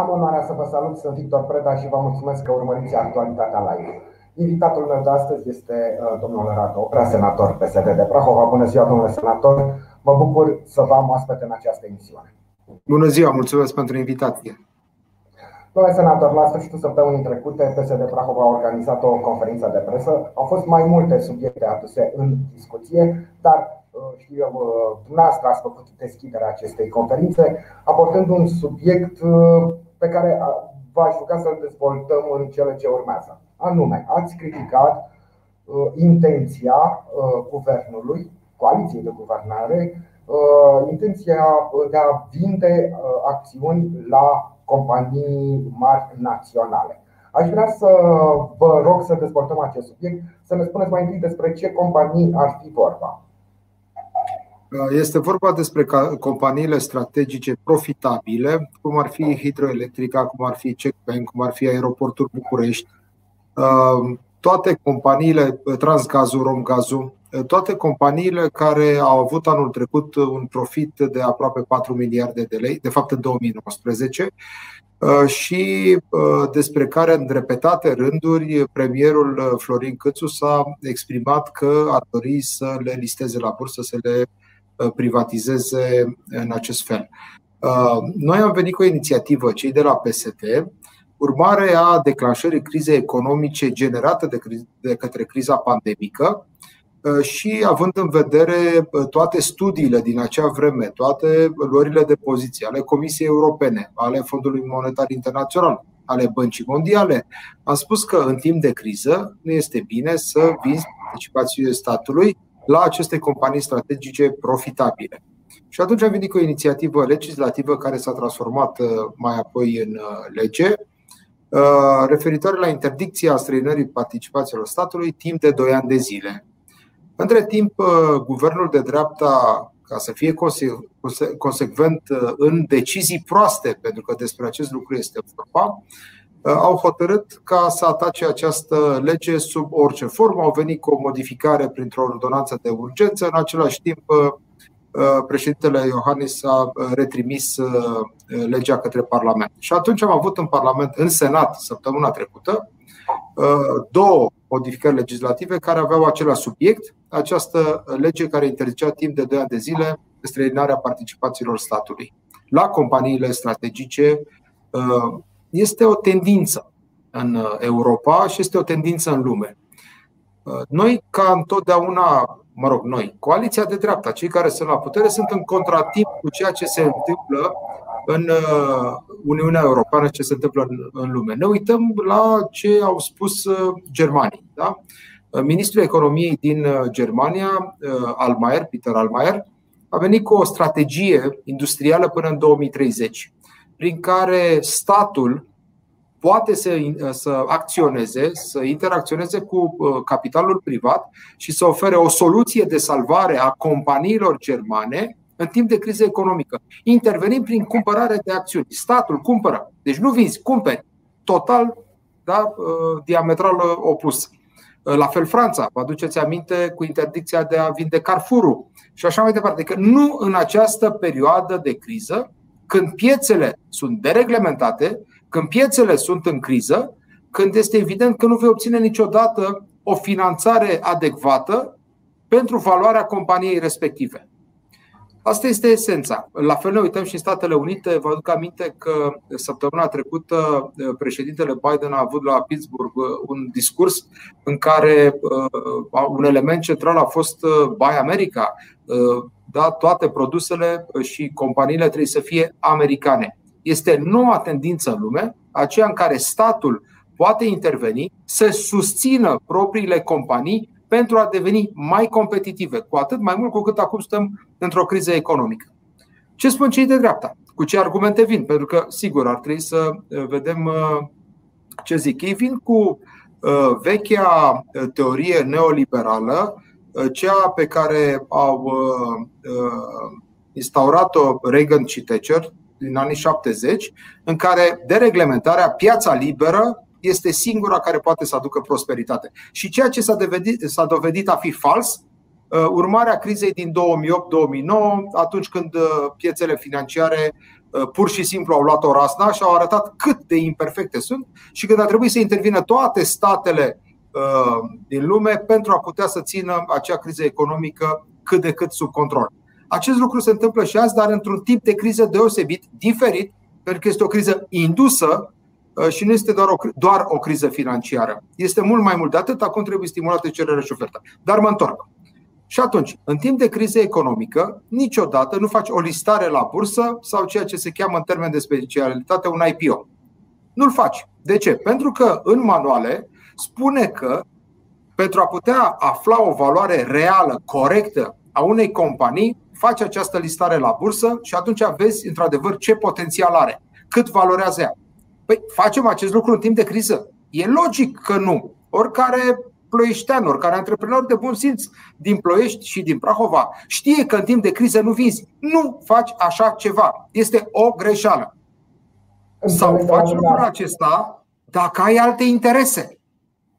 Am onoarea să vă salut, sunt Victor Preda și vă mulțumesc că urmăriți actualitatea live. Invitatul meu de astăzi este uh, domnul Radu Oprea, senator PSD de Prahova. Bună ziua, domnule senator! Mă bucur să vă am oaspete în această emisiune. Bună ziua, mulțumesc pentru invitație. Domnule senator, la sfârșitul săptămânii trecute, PSD Prahova a organizat o conferință de presă. Au fost mai multe subiecte aduse în discuție, dar Uh, știu eu, uh, dumneavoastră ați făcut deschiderea acestei conferințe, abordând un subiect uh, pe care v-aș ruga să-l dezvoltăm în cele ce urmează. Anume, ați criticat intenția guvernului, coaliției de guvernare, intenția de a vinde acțiuni la companii mari naționale. Aș vrea să vă rog să dezvoltăm acest subiect, să ne spuneți mai întâi despre ce companii ar fi vorba. Este vorba despre companiile strategice profitabile, cum ar fi Hidroelectrica, cum ar fi Checkbank, cum ar fi Aeroportul București, uh, toate companiile, Transgazul, Romgazul, uh, toate companiile care au avut anul trecut un profit de aproape 4 miliarde de lei, de fapt în 2019, uh, și despre care în repetate rânduri premierul Florin Câțu s-a exprimat că ar dori să le listeze la bursă, să le Uh, privatizeze în acest fel. Uh, noi am venit cu o inițiativă, cei de la PSD, urmare a declanșării crizei economice generate de, de către criza pandemică uh, și având în vedere toate studiile din acea vreme, toate luările de poziție ale Comisiei Europene, ale Fondului Monetar Internațional, ale Băncii Mondiale, am spus că în timp de criză nu este bine să vinzi participațiile statului la aceste companii strategice profitabile. Și atunci am venit cu o inițiativă legislativă care s-a transformat uh, mai apoi în uh, lege, uh, referitoare la interdicția străinării participațiilor statului timp de 2 ani de zile. Între timp, guvernul de dreapta, ca să fie consecvent în decizii proaste, pentru că despre acest lucru este vorba, Uh, au hotărât ca să atace această lege sub orice formă. Au venit cu o modificare printr-o ordonanță de urgență. În același timp, uh, uh, președintele Iohannis a retrimis legea către Parlament. Și atunci am avut în Parlament, în Senat, săptămâna trecută, două modificări legislative care aveau același subiect, această lege care interzicea timp de 2 ani de zile străinarea participațiilor statului la companiile strategice este o tendință în uh, Europa și este o tendință în lume. Uh, noi, ca întotdeauna, mă rog, noi, coaliția de dreapta, cei care sunt la putere, sunt în contratimp cu ceea ce se întâmplă în uh, Uniunea Europeană, ce se întâmplă în lume. Ne uităm la ce au spus germanii. Da? Ministrul Economiei din Germania, Almayer, Peter Almayer, a venit cu o strategie industrială până în 2030 prin care statul poate să, să acționeze, să interacționeze cu uh, capitalul privat și să ofere o soluție de salvare a companiilor germane în timp de criză economică. Intervenim prin cumpărare de acțiuni. Statul cumpără. Deci nu vinzi, cumperi. Total, da, uh, diametral opus. Uh, la fel Franța, vă aduceți aminte cu interdicția de a vinde Carrefour și așa mai departe. Că nu în această perioadă de criză când piețele sunt dereglementate, când piețele sunt în criză, când este evident că nu vei obține niciodată o finanțare adecvată pentru valoarea companiei respective. Asta este esența. La fel ne uităm și în Statele Unite. Vă aduc aminte că săptămâna trecută uh, președintele Biden a avut la Pittsburgh uh, un discurs în care uh, un element central a fost Buy America. Da, toate produsele și companiile trebuie să fie americane. Este noua tendință în lume, aceea în care statul poate interveni să susțină propriile companii pentru a deveni mai competitive, cu atât mai mult cu cât acum stăm într-o criză economică. Ce spun cei de dreapta? Cu ce argumente vin? Pentru că, sigur, ar trebui să uh, vedem uh, ce zic. Ei vin cu uh, vechea teorie neoliberală, cea pe care au instaurat-o Reagan și Thatcher din anii 70, în care dereglementarea, piața liberă, este singura care poate să aducă prosperitate. Și ceea ce s-a dovedit, s-a dovedit a fi fals urmarea crizei din 2008-2009, atunci când piețele financiare pur și simplu au luat o rasna și au arătat cât de imperfecte sunt și când a trebuit să intervină toate statele din lume pentru a putea să țină acea criză economică cât de cât sub control. Acest lucru se întâmplă și azi, dar într-un tip de criză deosebit, diferit, pentru că este o criză indusă uh, și nu este doar o, doar o criză financiară. Este mult mai mult de atât, acum trebuie stimulată cererea și oferta. Dar mă întorc. Și atunci, în timp de criză economică, niciodată nu faci o listare la bursă sau ceea ce se cheamă în termen de specialitate un IPO. Nu-l faci. De ce? Pentru că în manuale spune că pentru a putea afla o valoare reală, corectă a unei companii, faci această listare la bursă și atunci vezi într-adevăr ce potențial are, cât valorează ea. Păi facem acest lucru în timp de criză? E logic că nu. Oricare ploieștean, oricare antreprenor de bun simț din Ploiești și din Prahova știe că în timp de criză nu vinzi. Nu faci așa ceva. Este o greșeală. Sau faci lucrul acesta dacă ai alte interese.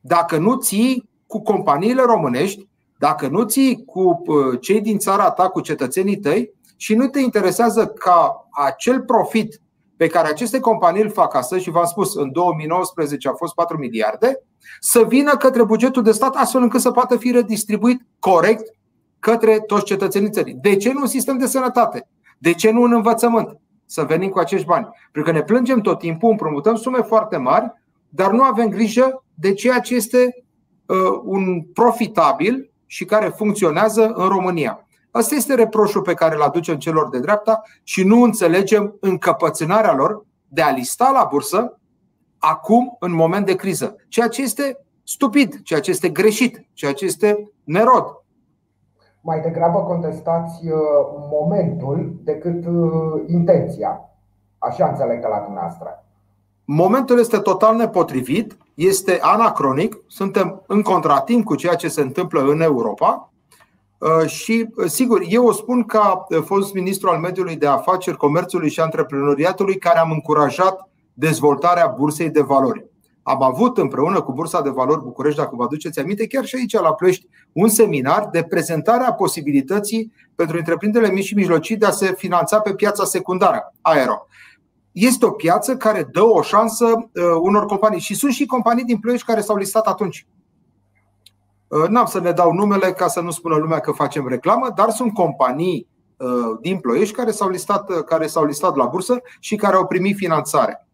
Dacă nu ții cu companiile românești dacă nu ții cu uh, cei din țara ta, cu cetățenii tăi și nu te interesează ca acel profit pe care aceste companii îl fac astăzi și v-am spus, în 2019 a fost 4 miliarde, să vină către bugetul de stat astfel încât să poată fi redistribuit corect către toți cetățenii țării. De ce nu un sistem de sănătate? De ce nu un învățământ? Să venim cu acești bani. Pentru că ne plângem tot timpul, împrumutăm sume foarte mari, dar nu avem grijă de ceea ce este uh, un profitabil și care funcționează în România. Asta este reproșul pe care îl aducem celor de dreapta și nu înțelegem încăpățânarea lor de a lista la bursă acum, în moment de criză. Ceea ce este stupid, ceea ce este greșit, ceea ce este nerod. Mai degrabă contestați uh, momentul decât uh, intenția. Așa înțeleg că la dumneavoastră. Momentul este total nepotrivit, este anacronic, suntem în contratimp cu ceea ce se întâmplă în Europa uh, și, uh, sigur, eu o spun ca uh, fost ministru al mediului de afaceri, comerțului și antreprenoriatului care am încurajat dezvoltarea bursei de valori. Am avut împreună cu Bursa de Valori București, dacă vă aduceți aminte, chiar și aici la Ploiești, un seminar de prezentare a posibilității pentru întreprinderile mici și mijlocii de a se finanța pe piața secundară, aero este o piață care dă o șansă uh, unor companii. Și sunt și companii din Ploiești care s-au listat atunci. Uh, n-am să ne dau numele ca să nu spună lumea că facem reclamă, dar sunt companii uh, din Ploiești care s-au listat, care s-au listat la bursă și care au primit finanțare.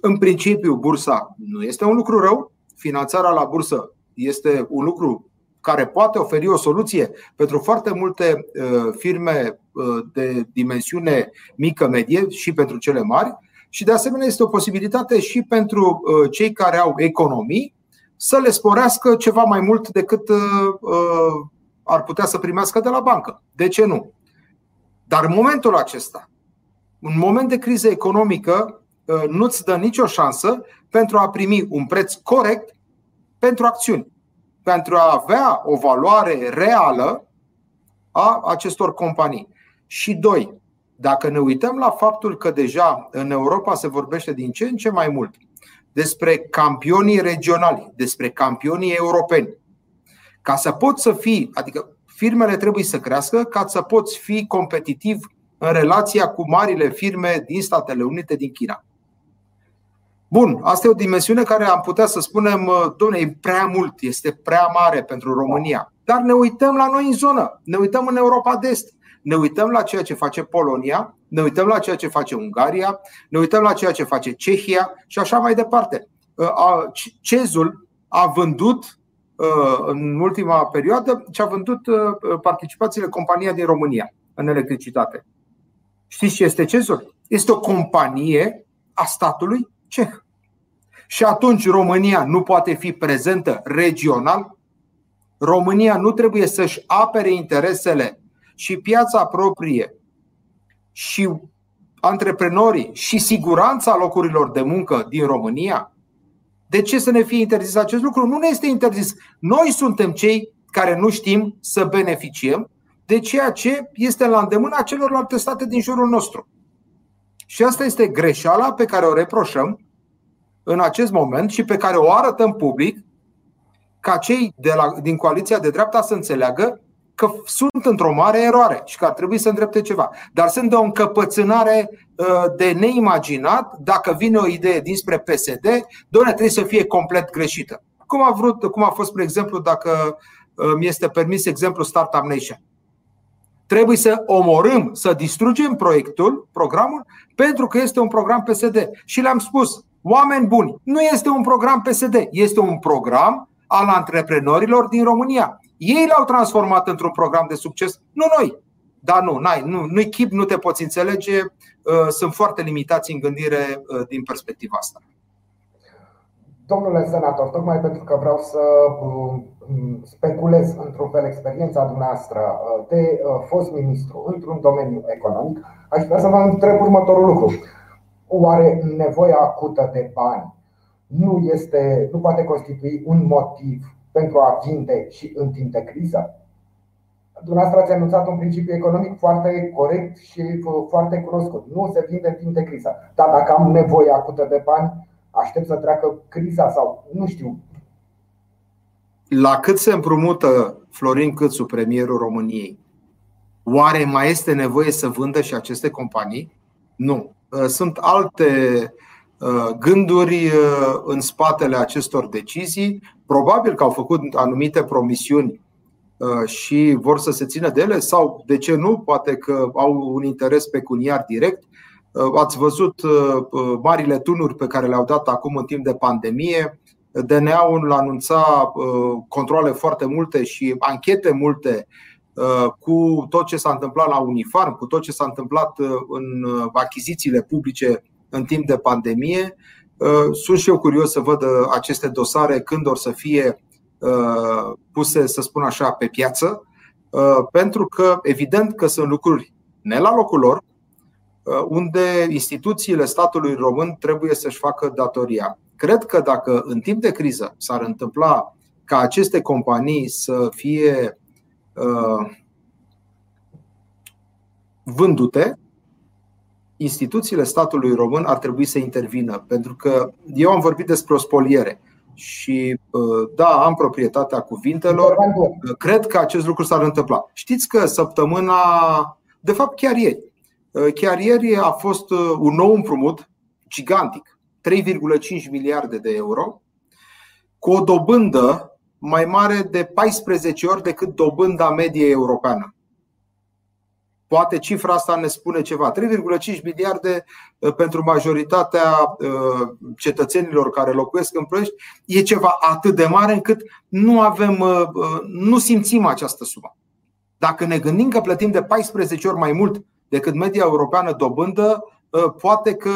În principiu, bursa nu este un lucru rău, finanțarea la bursă este un lucru care poate oferi o soluție pentru foarte multe firme Uh, de dimensiune mică, medie și pentru cele mari și de asemenea este o posibilitate și pentru uh, cei care au economii să le sporească ceva mai mult decât uh, ar putea să primească de la bancă. De ce nu? Dar în momentul acesta, în moment de criză economică, nu-ți dă nicio șansă pentru a primi un preț corect pentru acțiuni, pentru a avea o valoare reală a acestor companii. Și doi, dacă ne uităm la faptul că deja în Europa se vorbește din ce în ce mai mult despre campionii regionali, despre campionii europeni, ca să poți să fii, adică firmele trebuie să crească ca să poți fi competitiv în relația cu marile firme din Statele Unite, din China. Bun, asta e o dimensiune care am putea să spunem, domne, e prea mult, este prea mare pentru România. Dar ne uităm la noi în zonă, ne uităm în Europa de Est ne uităm la ceea ce face Polonia, ne uităm la ceea ce face Ungaria, ne uităm la ceea ce face Cehia și așa mai departe. Uh, Cezul a vândut uh, în ultima perioadă ce a vândut uh, participațiile compania din România în electricitate. Știți ce este Cezul? Este o companie a statului ceh. Și atunci România nu poate fi prezentă regional. România nu trebuie să-și apere interesele și piața proprie și antreprenorii și siguranța locurilor de muncă din România? De ce să ne fie interzis acest lucru? Nu ne este interzis. Noi suntem cei care nu știm să beneficiem de ceea ce este la îndemâna celorlalte state din jurul nostru. Și asta este greșeala pe care o reproșăm în acest moment și pe care o arătăm public ca cei de la, din coaliția de dreapta să înțeleagă că sunt într-o mare eroare și că ar trebui să îndrepte ceva. Dar sunt de o încăpățânare uh, de neimaginat dacă vine o idee dinspre PSD, doamne, trebuie să fie complet greșită. Cum a, vrut, cum a fost, spre exemplu, dacă uh, mi este permis exemplu Startup Nation. Trebuie să omorâm, să distrugem proiectul, programul, pentru că este un program PSD. Și le-am spus, oameni buni, nu este un program PSD, este un program al antreprenorilor din România. Ei l-au transformat într-un program de succes, nu noi. Dar nu, n-ai, nu, nu-i chip, nu te poți înțelege, uh, sunt foarte limitați în gândire uh, din perspectiva asta. Domnule senator, tocmai pentru că vreau să uh, speculez într-un fel experiența dumneavoastră de fost ministru într-un domeniu economic, aș vrea să vă întreb următorul lucru. Oare nevoia acută de bani nu, este, nu poate constitui un motiv pentru a vinde și întinde criza? Dumneavoastră ați anunțat un principiu economic foarte corect și foarte cunoscut. Nu se vinde, întinde criza. Dar dacă am nevoie acută de bani, aștept să treacă criza sau nu știu. La cât se împrumută Florin Câțu, premierul României, oare mai este nevoie să vândă și aceste companii? Nu. Sunt alte Uh, gânduri uh, în spatele acestor decizii. Probabil că au făcut anumite promisiuni uh, și vor să se țină de ele sau, de ce nu, poate că au un interes pecuniar direct. Ați văzut marile tunuri pe care le-au dat acum în timp de pandemie. DNA-ul anunța controle foarte multe și anchete multe cu tot ce s-a întâmplat la Unifarm, cu tot ce s-a întâmplat în achizițiile publice în timp de pandemie. Uh, sunt și eu curios să văd uh, aceste dosare când or să fie uh, puse, să spun așa, pe piață, pentru că evident că sunt lucruri ne la locul lor, unde instituțiile statului român trebuie să-și facă datoria. Cred că dacă în timp de criză s-ar întâmpla ca aceste companii să fie vândute, instituțiile statului român ar trebui să intervină. Pentru că eu am vorbit despre o spoliere și uh, da, am proprietatea cuvintelor. Cred că acest lucru s-ar întâmpla. Știți că săptămâna, de fapt chiar ieri, uh, chiar ieri a fost uh, un nou împrumut gigantic, 3,5 miliarde de euro, cu o dobândă mai mare de 14 ori decât dobânda medie europeană. Poate cifra asta ne spune ceva. 3,5 miliarde uh, pentru majoritatea uh, cetățenilor care locuiesc în Ploiești e ceva atât de mare încât nu avem, uh, nu simțim această sumă. Dacă ne gândim că plătim de 14 ori mai mult decât media europeană dobândă, poate că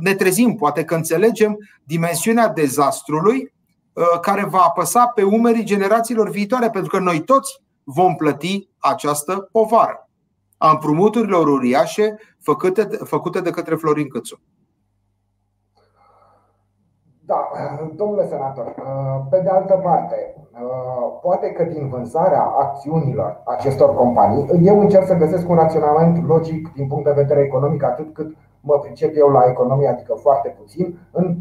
ne trezim, poate că înțelegem dimensiunea dezastrului care va apăsa pe umerii generațiilor viitoare, pentru că noi toți vom plăti această povară a împrumuturilor uriașe făcute, făcute de către Florin Câțu. Da, domnule senator, pe de altă parte, poate că din vânzarea acțiunilor acestor companii, eu încerc să găsesc un raționament logic din punct de vedere economic, atât cât mă pricep eu la economie, adică foarte puțin, în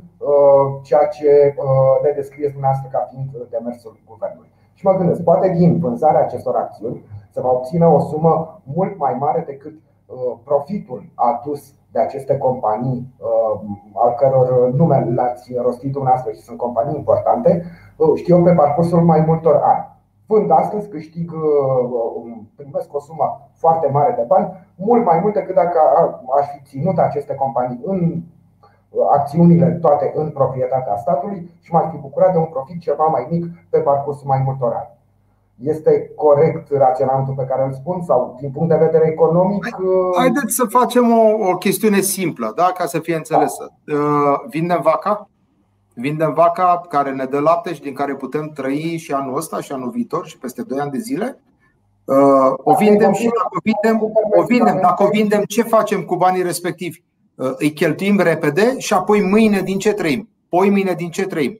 ceea ce ne descrieți dumneavoastră ca fiind demersul guvernului. Și mă gândesc, poate din vânzarea acestor acțiuni se va obține o sumă mult mai mare decât uh, profitul adus de aceste companii, uh, al căror nume le-ați rostit dumneavoastră și sunt companii importante, uh, știu pe parcursul mai multor ani. Vând astăzi, câștig, primesc o sumă foarte mare de bani, mult mai mult decât dacă aș fi ținut aceste companii în acțiunile toate în proprietatea statului și m-aș fi bucurat de un profit ceva mai mic pe parcursul mai multor ani. Este corect raționamentul pe care îl spun sau din punct de vedere economic? Uh, haideți să facem o, o chestiune simplă, da? ca să fie înțelesă. Da. Vindem vaca? Vindem vaca care ne dă lapte și din care putem trăi și anul ăsta și anul viitor și peste 2 ani de zile? Uh, o vindem și dacă o vindem, o vindem. Dacă o vindem, ce facem cu banii respectivi? Îi cheltuim repede și apoi mâine din ce trăim? Poi mâine din ce trăim?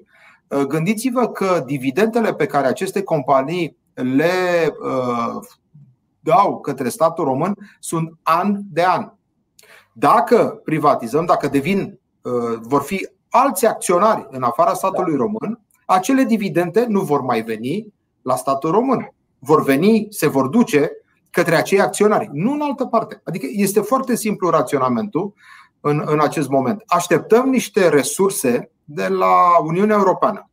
Gândiți-vă că dividendele pe care aceste companii le uh, dau către statul român sunt an de an. Dacă privatizăm, dacă devin, uh, vor fi alți acționari în afara statului român, acele dividende nu vor mai veni la statul român. vor veni, se vor duce către acei acționari, nu în altă parte. Adică este foarte simplu raționamentul în, în acest moment. Așteptăm niște resurse de la Uniunea Europeană.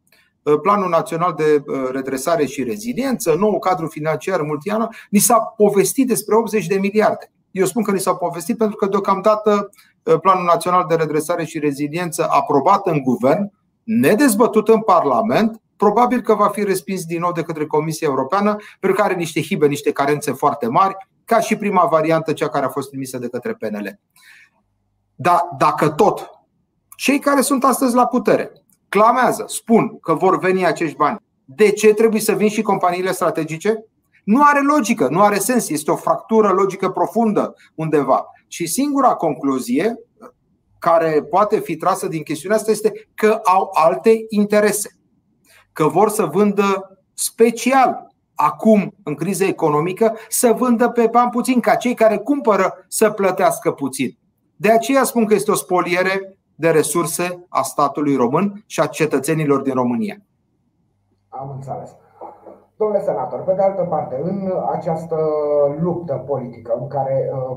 Planul Național de uh, Redresare și Reziliență, nou cadru financiar multianual, ni s-a povestit despre 80 de miliarde. Eu spun că ni s-a povestit pentru că deocamdată uh, Planul Național de Redresare și Reziliență aprobat în guvern, nedezbătut în Parlament, probabil că va fi respins din nou de către Comisia Europeană, pentru că are niște hibe, niște carențe foarte mari, ca și prima variantă, cea care a fost trimisă de către PNL. Dar dacă tot cei care sunt astăzi la putere clamează, spun că vor veni acești bani, de ce trebuie să vin și companiile strategice? Nu are logică, nu are sens, este o fractură logică profundă undeva. Și singura concluzie care poate fi trasă din chestiunea asta este că au alte interese. Că vor să vândă special acum, în criză economică, să vândă pe bani puțin, ca cei care cumpără să plătească puțin. De aceea spun că este o spoliere de resurse a statului român și a cetățenilor din România. Am înțeles. Domnule senator, pe de altă parte, în această luptă politică, în care uh,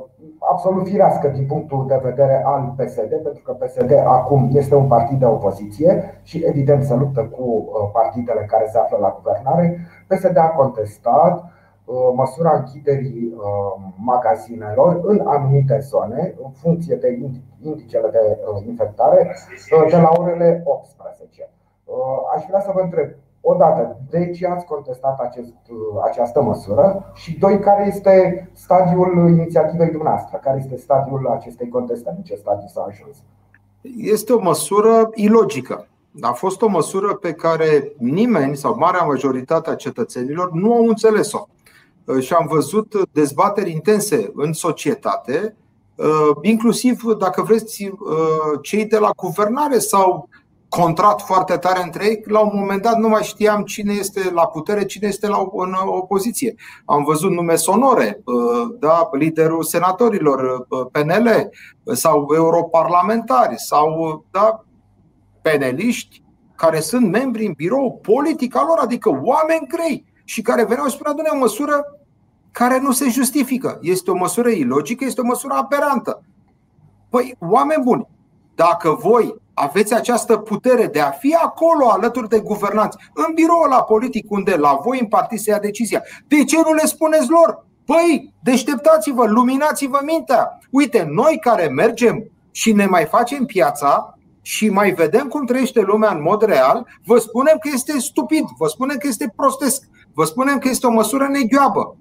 absolut firească din punctul de vedere al PSD, pentru că PSD acum este un partid de opoziție și evident se luptă cu uh, partidele care se află la guvernare, PSD a contestat uh, măsura închiderii magazinelor în anumite zone, în funcție de indicele de infectare, de la orele 18. Aș vrea să vă întreb, Odată, de ce ați contestat acest, această măsură? Și doi, care este stadiul inițiativei dumneavoastră? Care este stadiul acestei contestări? În ce stadiu s-a ajuns? Este o măsură ilogică. A fost o măsură pe care nimeni sau marea majoritate a cetățenilor nu au înțeles-o. Și am văzut dezbateri intense în societate, inclusiv, dacă vreți, cei de la guvernare sau contrat foarte tare între ei, la un moment dat nu mai știam cine este la putere, cine este la, în opoziție. Am văzut nume sonore, uh, da, liderul senatorilor uh, PNL sau europarlamentari sau da, peneliști care sunt membri în birou politic al lor, adică oameni grei și care veneau și spuneau, o măsură care nu se justifică. Este o măsură ilogică, este o măsură aberantă. Păi, oameni buni, dacă voi aveți această putere de a fi acolo alături de guvernanți, în biroul la politic unde la voi în partid se ia decizia, de ce nu le spuneți lor? Păi, deșteptați-vă, luminați-vă mintea. Uite, noi care mergem și ne mai facem piața și mai vedem cum trăiește lumea în mod real, vă spunem că este stupid, vă spunem că este prostesc, vă spunem că este o măsură negioabă.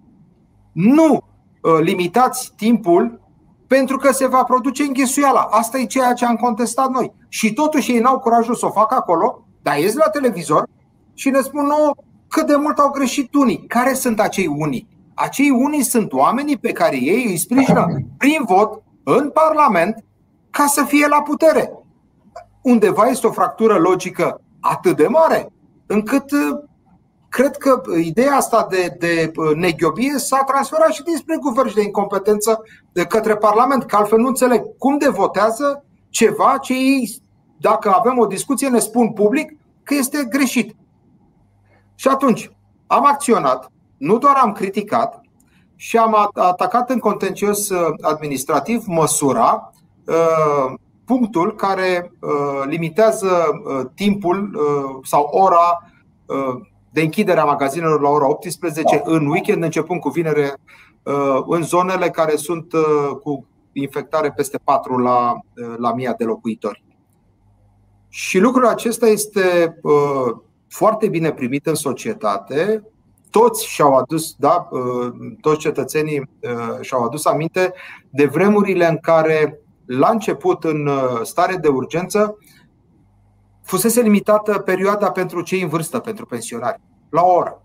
Nu ă, limitați timpul pentru că se va produce înghesuiala. Asta e ceea ce am contestat noi. Și totuși ei n-au curajul să o facă acolo, dar ies la televizor și ne spun nouă cât de mult au greșit unii. Care sunt acei unii? Acei unii sunt oamenii pe care ei îi sprijină prin vot în Parlament ca să fie la putere. Undeva este o fractură logică atât de mare încât cred că ideea asta de, de uh, neghiobie s-a transferat și dinspre guvern și de incompetență de către Parlament, că altfel nu înțeleg cum de votează ceva ce ei, dacă avem o discuție, ne spun public că este greșit. Și atunci am acționat, nu doar am criticat, și am atacat în contencios uh, administrativ măsura, uh, punctul care limitează timpul sau ora de închidere a magazinelor la ora 18 în weekend, începând cu vinere, uh, în zonele care sunt uh, cu infectare peste 4 la, uh, la mii de locuitori. Și lucrul acesta este foarte bine primit în societate. Toți și-au adus, da, toți cetățenii și-au adus aminte de vremurile în care, la început, în stare de urgență, fusese limitată perioada pentru cei în vârstă, pentru pensionari, la o oră.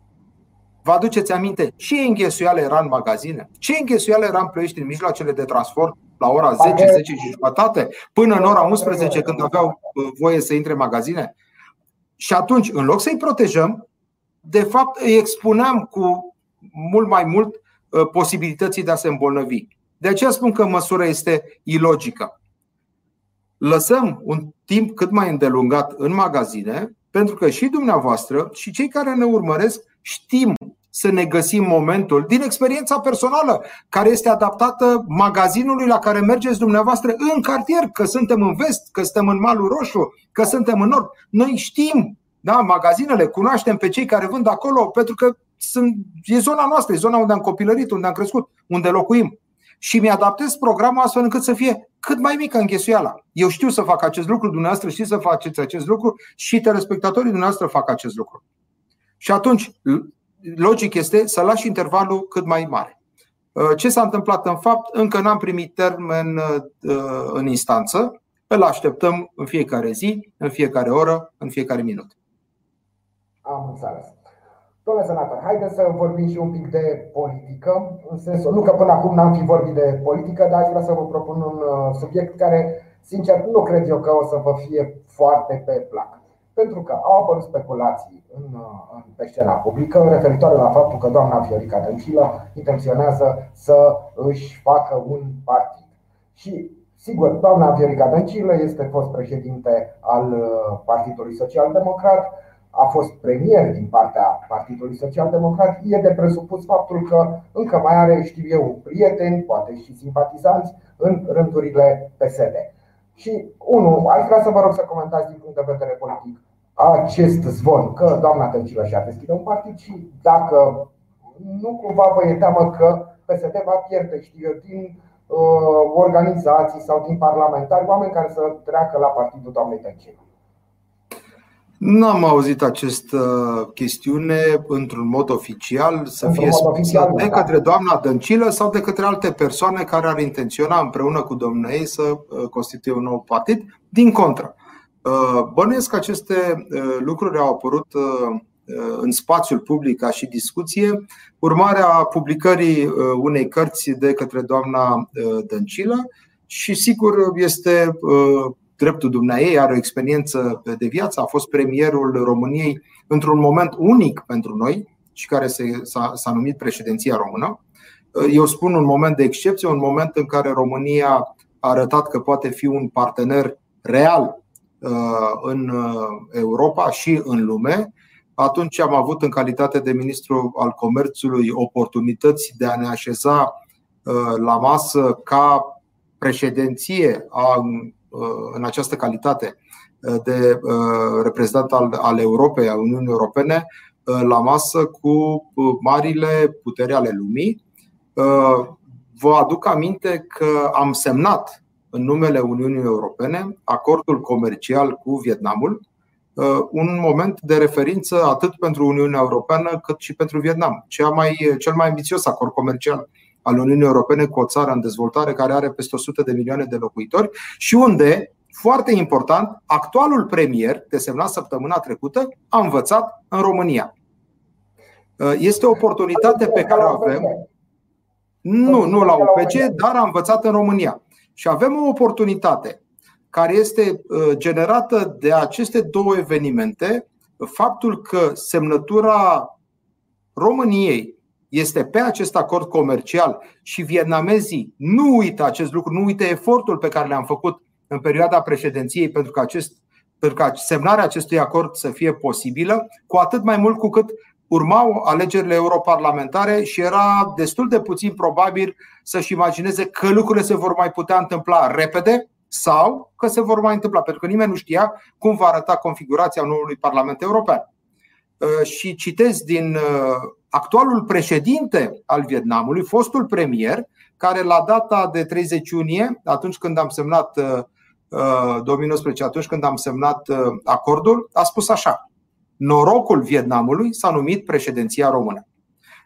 Vă aduceți aminte ce înghesuială era în magazine? Ce înghesuială era în plăiești în mijloacele de transport la ora 10, 10 și jumătate, până în ora 11 când aveau uh, voie să intre în magazine? Și atunci, în loc să-i protejăm, de fapt îi expuneam cu mult mai mult uh, posibilității de a se îmbolnăvi. De aceea spun că măsura este ilogică lăsăm un timp cât mai îndelungat în magazine, pentru că și dumneavoastră și cei care ne urmăresc știm să ne găsim momentul din experiența personală care este adaptată magazinului la care mergeți dumneavoastră în cartier, că suntem în vest, că suntem în malul roșu, că suntem în nord. Noi știm, da, magazinele, cunoaștem pe cei care vând acolo pentru că sunt, e zona noastră, e zona unde am copilărit, unde am crescut, unde locuim. Și mi-adaptez programul astfel încât să fie cât mai mică înghesuiala. Eu știu să fac acest lucru, dumneavoastră știți să faceți acest lucru și telespectatorii dumneavoastră fac acest lucru. Și atunci, logic este să lași intervalul cât mai mare. Uh, ce s-a întâmplat în fapt? Încă n-am primit termen uh, în instanță. Îl așteptăm în fiecare zi, în fiecare oră, în fiecare minut. Am înțeles. Domnule senator, haideți să vorbim și un pic de politică, în sensul, nu că până acum n-am fi vorbit de politică, dar aș vrea să vă propun un uh, subiect care, sincer, nu cred eu că o să vă fie foarte pe plac. Pentru că au apărut speculații în, uh, în, pe scena publică referitoare la faptul că doamna Viorica Dăncilă intenționează să își facă un partid. Și Sigur, doamna Viorica Dăncilă este fost președinte al uh, Partidului Social Democrat, a fost premier din partea Partidului Social Democrat, e de presupus faptul că încă mai are, știu eu, prieteni, poate și simpatizanți în rândurile PSD. Și, unul, aș vrea să vă rog să comentați din punct de vedere politic acest zvon că doamna Tăncilă și-a deschide un partid și dacă nu cumva vă e teamă că PSD va pierde, știu eu, din uh, organizații sau din parlamentari, oameni care să treacă la partidul doamnei Tăncilă. N-am auzit această chestiune într-un mod oficial să fie spusă de da. către doamna Dăncilă sau de către alte persoane care ar intenționa împreună cu domnul ei să uh, constituie un nou partid. Din contră, uh, bănuiesc că aceste uh, lucruri au apărut în spațiul public ca și discuție, urmarea publicării unei cărți de către doamna Dăncilă și sigur este dreptul dumneai, are o experiență de viață, a fost premierul României într-un moment unic pentru noi și care s-a, s-a numit președinția română. Eu spun un moment de excepție, un moment în care România a arătat că poate fi un partener real uh, în uh, Europa și în lume. Atunci am avut în calitate de ministru al comerțului oportunități de a ne așeza uh, la masă ca președinție a Uh, în această calitate uh, de uh, reprezentant al, al Europei, a Uniunii Europene, la masă cu marile puteri ale lumii. Vă aduc aminte că am semnat în numele Uniunii Europene acordul comercial cu Vietnamul, un moment de referință atât pentru Uniunea Europeană cât și pentru Vietnam. Cea mai, cel mai ambițios acord comercial al Uniunii Europene cu o țară în dezvoltare care are peste 100 de milioane de locuitori și unde, foarte important, actualul premier, desemnat săptămâna trecută, a învățat în România. Uh, este o oportunitate pe care o avem. Nu, nu la UPG, dar a învățat în România. Și avem o oportunitate care este uh, generată de aceste două evenimente, faptul că semnătura României este pe acest acord comercial și vietnamezii nu uită acest lucru, nu uită efortul pe care le-am făcut în perioada președinției pentru ca, acest, pentru ca semnarea acestui acord să fie posibilă, cu atât mai mult cu cât urmau alegerile europarlamentare și era destul de puțin probabil să-și imagineze că lucrurile se vor mai putea întâmpla repede sau că se vor mai întâmpla, pentru că nimeni nu știa cum va arăta configurația noului Parlament European. Uh, și citez din uh, actualul președinte al Vietnamului, fostul premier, care la data de 30 iunie, atunci când am semnat 2019, uh, atunci când am semnat acordul, a spus așa: Norocul Vietnamului s-a numit președinția română.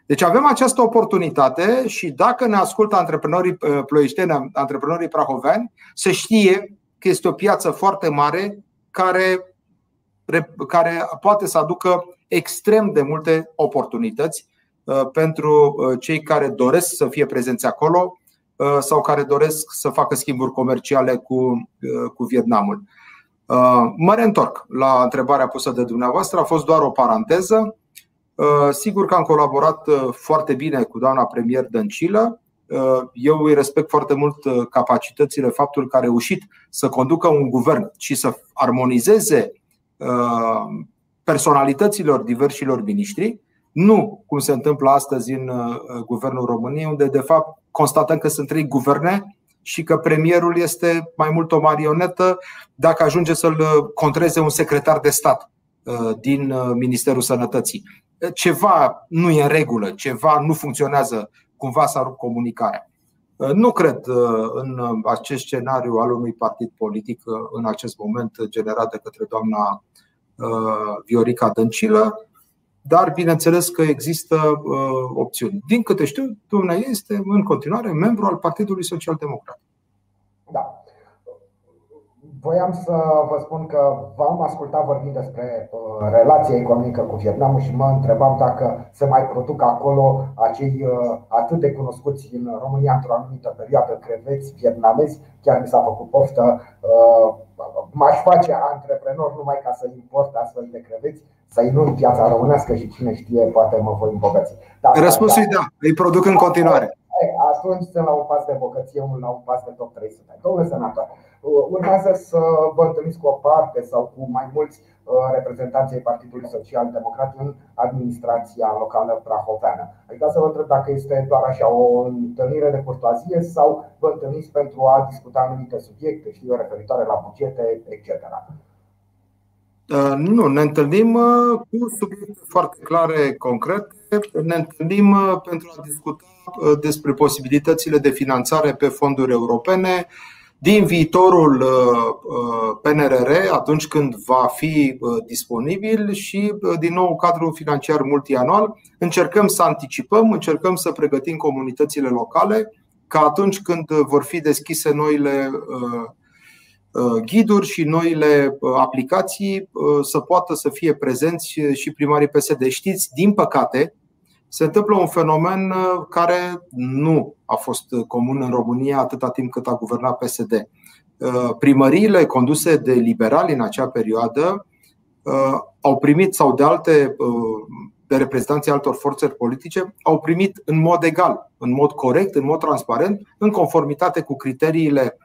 Deci avem această oportunitate și dacă ne ascultă antreprenorii ploieșteni, antreprenorii prahoveani, să știe că este o piață foarte mare care, care poate să aducă extrem de multe oportunități uh, pentru uh, cei care doresc să fie prezenți acolo uh, sau care doresc să facă schimburi comerciale cu, cu Vietnamul. Mă reîntorc la întrebarea pusă de dumneavoastră, a fost doar o paranteză. Sigur că am colaborat foarte bine cu doamna premier Dăncilă. Eu îi respect foarte mult capacitățile, faptul că a reușit să conducă un guvern și să armonizeze personalităților diversilor miniștri, Nu cum se întâmplă astăzi în Guvernul României, unde de fapt constatăm că sunt trei guverne și că premierul este mai mult o marionetă dacă ajunge să-l contreze un secretar de stat din Ministerul Sănătății. Ceva nu e în regulă, ceva nu funcționează, cumva s-a rupt comunicarea. Nu cred în acest scenariu al unui partid politic în acest moment generat de către doamna Viorica Dăncilă dar bineînțeles că există uh, opțiuni. Din câte știu, dumneavoastră este în continuare membru al Partidului Social Democrat. Da. Voiam să vă spun că v-am ascultat vorbind despre uh, relația economică cu Vietnamul și mă întrebam dacă se mai produc acolo acei uh, atât de cunoscuți în România într-o anumită perioadă creveți vietnamezi. Chiar mi s-a făcut poftă. Uh, m-aș face antreprenor numai ca să import astfel de creveți să inund piața românească și cine știe, poate mă voi îmbogăți. Dar, Răspunsul e da, îi produc în continuare. Atunci sunt la un pas de bogăție, unul la un pas de top 300. Domnule senator, urmează să vă întâlniți cu o parte sau cu mai mulți uh, reprezentanții Partidului Social Democrat în administrația locală prahoveană. Adică să vă întreb dacă este doar așa o întâlnire de curtoazie sau vă întâlniți pentru a discuta anumite subiecte, știu eu, referitoare la bugete, etc. Uh, nu, ne întâlnim uh, cu subiecte foarte clare, concrete. Ne întâlnim uh, pentru a discuta despre posibilitățile de finanțare pe fonduri europene din viitorul PNRR atunci când va fi disponibil și din nou cadrul financiar multianual. Încercăm să anticipăm, încercăm să pregătim comunitățile locale ca atunci când vor fi deschise noile Uh, ghiduri și noile uh, aplicații uh, să poată să fie prezenți și primarii PSD. Știți, din păcate, se întâmplă un fenomen care nu a fost comun în România atâta timp cât a guvernat PSD. Primăriile conduse de liberali în acea perioadă au primit sau de alte de reprezentanții altor forțe politice au primit în mod egal, în mod corect, în mod transparent, în conformitate cu criteriile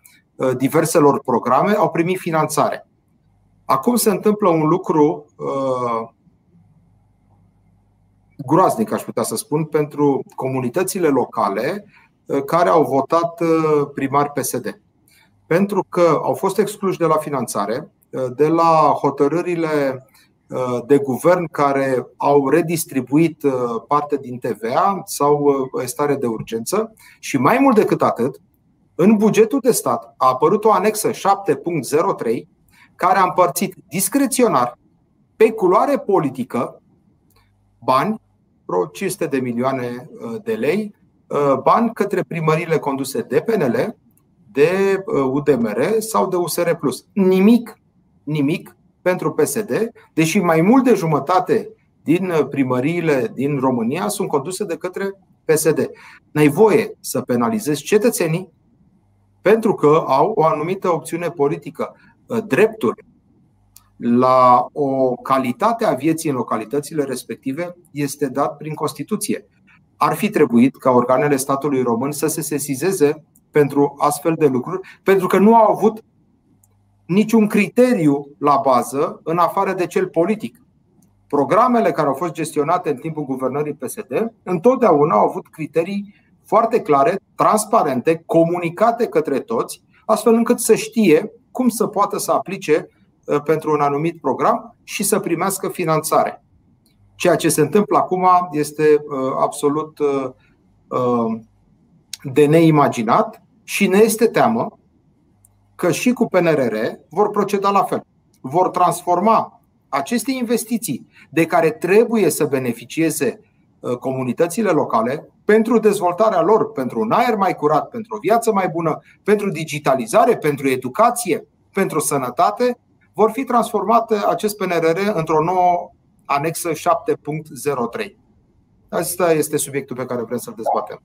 Uh, diverselor programe au primit finanțare. Acum se întâmplă un lucru uh, groaznic, aș putea să spun, pentru comunitățile locale uh, care au votat primar PSD. Pentru că au fost excluși de la finanțare, de la hotărârile de guvern care au redistribuit parte din TVA sau stare de urgență și mai mult decât atât, în bugetul de stat a apărut o anexă 7.03 care a împărțit discreționar pe culoare politică bani, vreo 500 de milioane uh, de lei, uh, bani către primările conduse de PNL, de UDMR uh, sau de USR. Nimic, nimic pentru PSD, deși mai mult de jumătate din primăriile din România sunt conduse de către PSD. N-ai voie să penalizezi cetățenii pentru că au o anumită opțiune politică. Uh, dreptul la o calitate a vieții în localitățile respective este dat prin Constituție. Ar fi trebuit ca organele statului român să se sesizeze pentru astfel de lucruri, pentru că nu au avut niciun criteriu la bază în afară de cel politic. Programele care au fost gestionate în timpul guvernării PSD întotdeauna au avut criterii foarte clare, transparente, comunicate către toți, astfel încât să știe cum să poată să aplice uh, pentru un anumit program și să primească finanțare. Ceea ce se întâmplă acum este uh, absolut uh, de neimaginat și ne este teamă că și cu PNRR vor proceda la fel. Vor transforma aceste investiții de care trebuie să beneficieze comunitățile locale, pentru dezvoltarea lor, pentru un aer mai curat, pentru o viață mai bună, pentru digitalizare, pentru educație, pentru sănătate, vor fi transformate acest PNRR într-o nouă anexă 7.03. Asta este subiectul pe care vrem să-l dezbatem.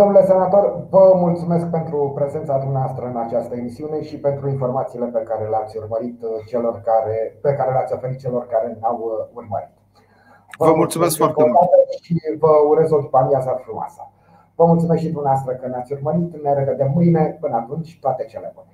Domnule senator, vă mulțumesc pentru prezența dumneavoastră în această emisiune și pentru informațiile pe care le-ați urmărit celor care, pe care le-ați oferit celor care ne-au urmărit. Vă, vă mulțumesc foarte mult și vă urez o după amiază frumoasă. Vă mulțumesc și dumneavoastră că ne-ați urmărit. Ne revedem mâine. Până atunci, toate cele bune.